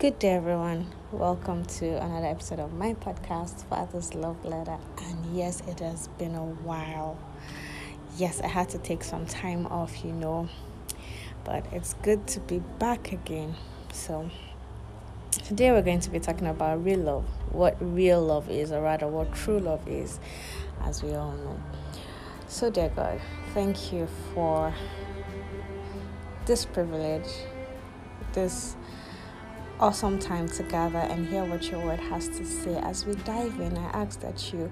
Good day, everyone. Welcome to another episode of my podcast, Father's Love Letter. And yes, it has been a while. Yes, I had to take some time off, you know, but it's good to be back again. So, today we're going to be talking about real love, what real love is, or rather, what true love is, as we all know. So, dear God, thank you for this privilege, this awesome time together and hear what your word has to say. As we dive in, I ask that you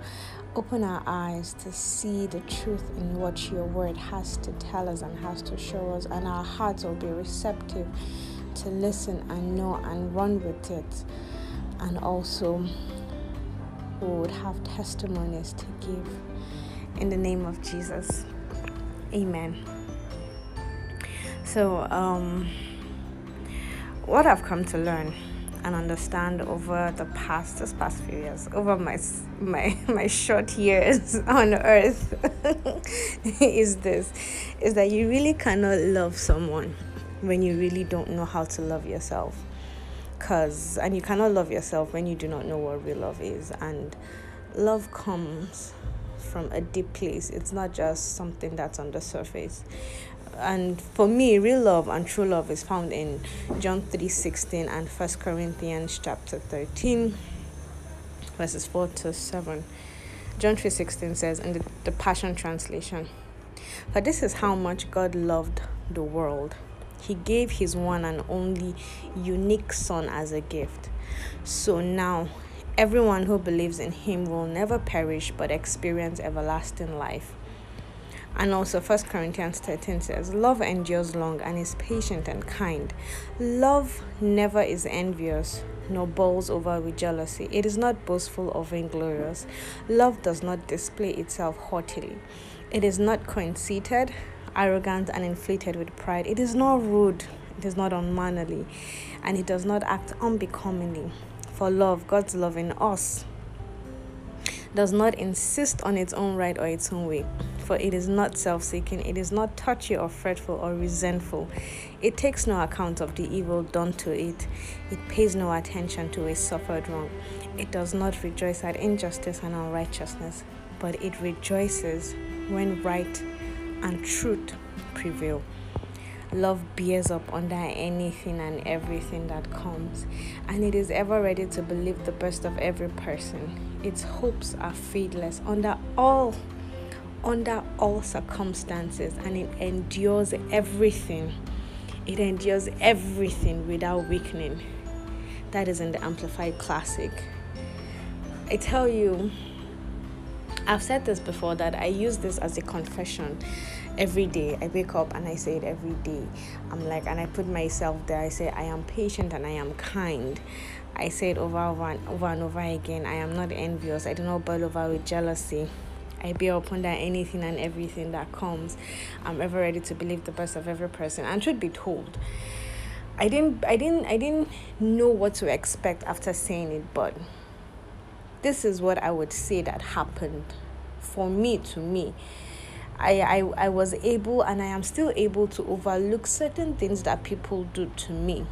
open our eyes to see the truth in what your word has to tell us and has to show us, and our hearts will be receptive to listen and know and run with it. And also, we would have testimonies to give. In the name of Jesus. Amen. So, um, what I've come to learn and understand over the past this past few years over my my my short years on earth is this is that you really cannot love someone when you really don't know how to love yourself. Cuz and you cannot love yourself when you do not know what real love is. And love comes from a deep place. It's not just something that's on the surface and for me real love and true love is found in john 3.16 and 1 corinthians chapter 13 verses 4 to 7 john 3.16 says in the, the passion translation but this is how much god loved the world. He gave his one and only unique son as a gift. So now everyone who believes in him will never perish but experience everlasting life and also 1 Corinthians 13 says, Love endures long and is patient and kind. Love never is envious, nor boils over with jealousy. It is not boastful or vainglorious. Love does not display itself haughtily. It is not conceited, arrogant, and inflated with pride. It is not rude. It is not unmannerly. And it does not act unbecomingly. For love, God's love in us, does not insist on its own right or its own way for it is not self seeking, it is not touchy or fretful or resentful. It takes no account of the evil done to it, it pays no attention to a suffered wrong. It does not rejoice at injustice and unrighteousness, but it rejoices when right and truth prevail. Love bears up under anything and everything that comes, and it is ever ready to believe the best of every person. Its hopes are faithless under all under all circumstances and it endures everything. It endures everything without weakening. That is in the Amplified Classic. I tell you, I've said this before that I use this as a confession every day. I wake up and I say it every day. I'm like, and I put myself there. I say, I am patient and I am kind. I say it over, and, over and over again. I am not envious. I do not boil over with jealousy. I bear upon that anything and everything that comes. I'm ever ready to believe the best of every person. And should be told. I didn't I didn't I didn't know what to expect after saying it, but this is what I would say that happened for me to me. I, I, I was able and I am still able to overlook certain things that people do to me.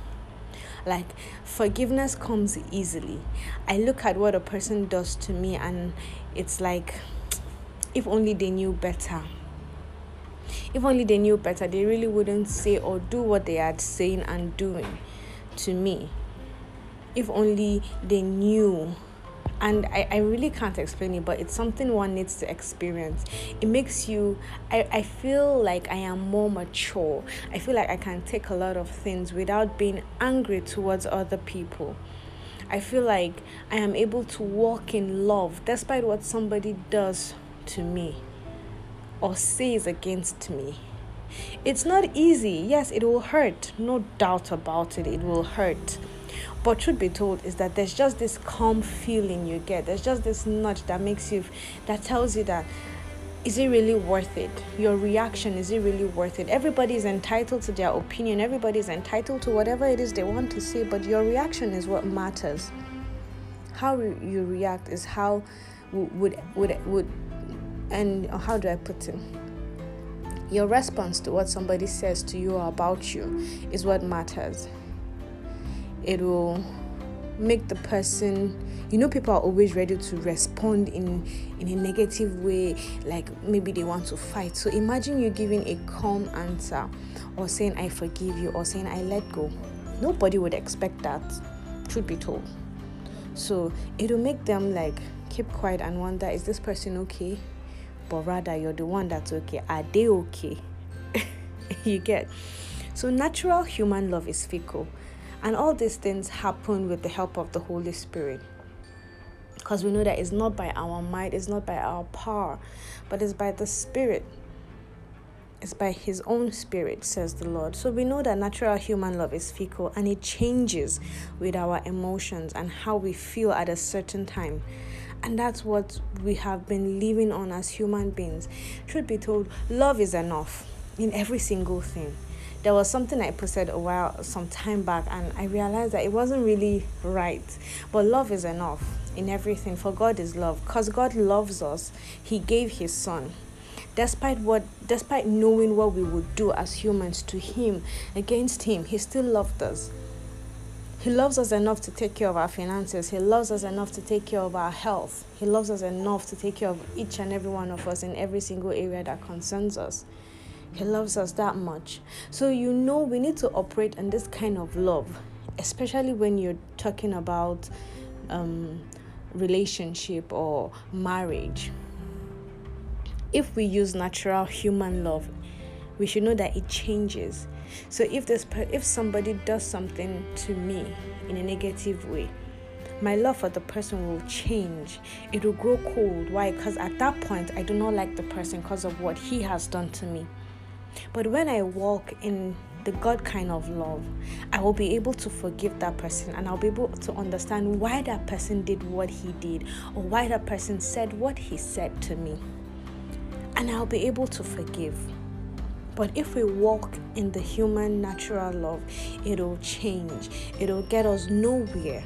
Like forgiveness comes easily. I look at what a person does to me and it's like if only they knew better. If only they knew better, they really wouldn't say or do what they are saying and doing to me. If only they knew and I, I really can't explain it but it's something one needs to experience it makes you I, I feel like i am more mature i feel like i can take a lot of things without being angry towards other people i feel like i am able to walk in love despite what somebody does to me or says against me. It's not easy. Yes, it will hurt. No doubt about it. It will hurt. But truth be told is that there's just this calm feeling you get. There's just this nudge that makes you that tells you that is it really worth it? Your reaction is it really worth it? Everybody is entitled to their opinion. Everybody is entitled to whatever it is they want to say, but your reaction is what matters. How you react is how would would would and how do I put it? Your response to what somebody says to you or about you is what matters. it will make the person you know people are always ready to respond in in a negative way like maybe they want to fight so imagine you giving a calm answer or saying i forgive you or saying i let go nobody would expect that truth be told so it'll make them like keep quiet and wonder is this person okay but rather you're the one that's okay. Are they okay? You get? So natural human love is fickle. And all these things happen with the help of the holy spirit. Because we know that it's not by our might it's not by our power but it's by the spirit. It's by his own spirit says the lord. So we know that natural human love is fickle and it changes with our emotions and how we feel at a certain time and that's what we have been living on as human beings truth be told love is enough in every single thing there was something I posted a while some time back and I realized that it wasn't really right. But love is enough in everything for God is love. Because God loves us, He gave His Son. Despite what despite knowing what we would do as humans to him against him, he still loved us. He loves us enough to take care of our finances. He loves us enough to take care of our health. He loves us enough to take care of each and every one of us in every single area that concerns us. He loves us that much. So, you know, we need to operate in this kind of love, especially when you're talking about um, relationship or marriage. If we use natural human love, we should know that it changes. So if this if somebody does something to me in a negative way, my love for the person will change. It will grow cold. Why? Because at that point, I do not like the person because of what he has done to me. But when I walk in the God kind of love, I will be able to forgive that person and I'll be able to understand why that person did what he did or why that person said what he said to me. And I'll be able to forgive. But if we walk in the human natural love, it'll change, it'll get us nowhere.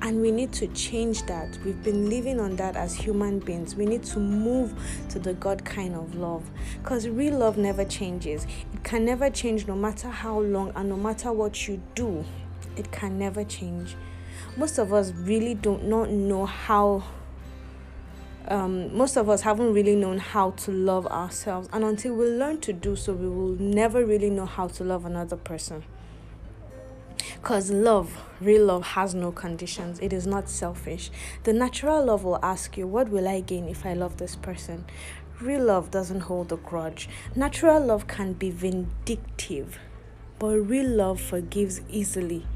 And we need to change that. We've been living on that as human beings. We need to move to the God kind of love. Because real love never changes. It can never change no matter how long and no matter what you do. It can never change. Most of us really do not know how um, most of us haven't really known how to love ourselves, and until we learn to do so, we will never really know how to love another person. Because love, real love, has no conditions. It is not selfish. The natural love will ask you, What will I gain if I love this person? Real love doesn't hold a grudge. Natural love can be vindictive, but real love forgives easily.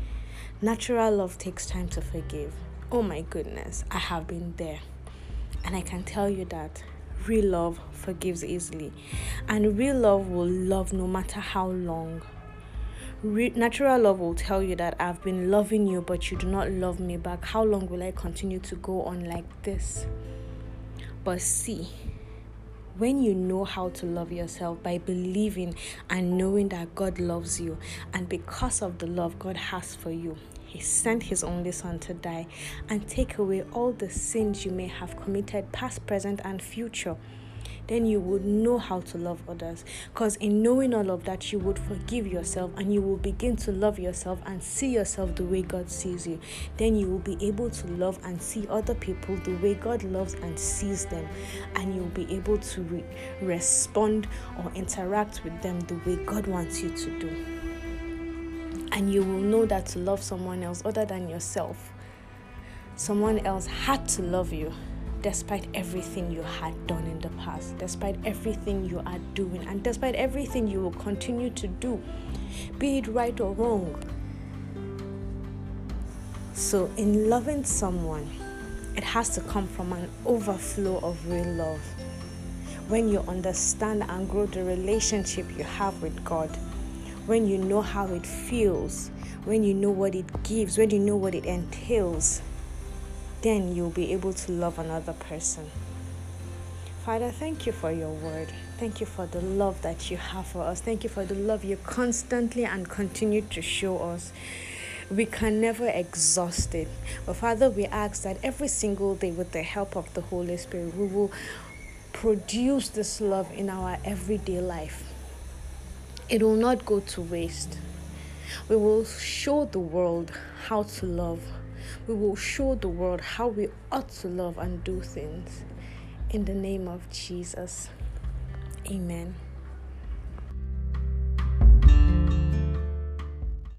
Natural love takes time to forgive. Oh my goodness, I have been there. And I can tell you that real love forgives easily. And real love will love no matter how long. Natural love will tell you that I've been loving you, but you do not love me back. How long will I continue to go on like this? But see, when you know how to love yourself by believing and knowing that God loves you, and because of the love God has for you, He sent His only Son to die and take away all the sins you may have committed, past, present, and future then you would know how to love others. Because in knowing all of that, you would forgive yourself and you will begin to love yourself and see yourself the way God sees you. Then you will be able to love and see other people the way God loves and sees them. And you'll be able to re- respond or interact with them the way God wants you to do. And you will know that to love someone else other than yourself, someone else had to love you despite everything you had done in the past, despite everything you are doing, and despite everything you will continue to do, be it right or wrong. So, in loving someone, it has to come from an overflow of real love. When you understand and grow the relationship you have with God, when you know how it feels, when you know what it gives, when you know what it entails, then you'll be able to love another person. Father, thank you for your word. Thank you for the love that you have for us. Thank you for the love you constantly and continue to show us. We can never exhaust it. But Father, we ask that every single day, with the help of the Holy Spirit, we will produce this love in our everyday life. It will not go to waste. We will show the world how to love. We will show the world how we ought to love and do things. In the name of Jesus. Amen.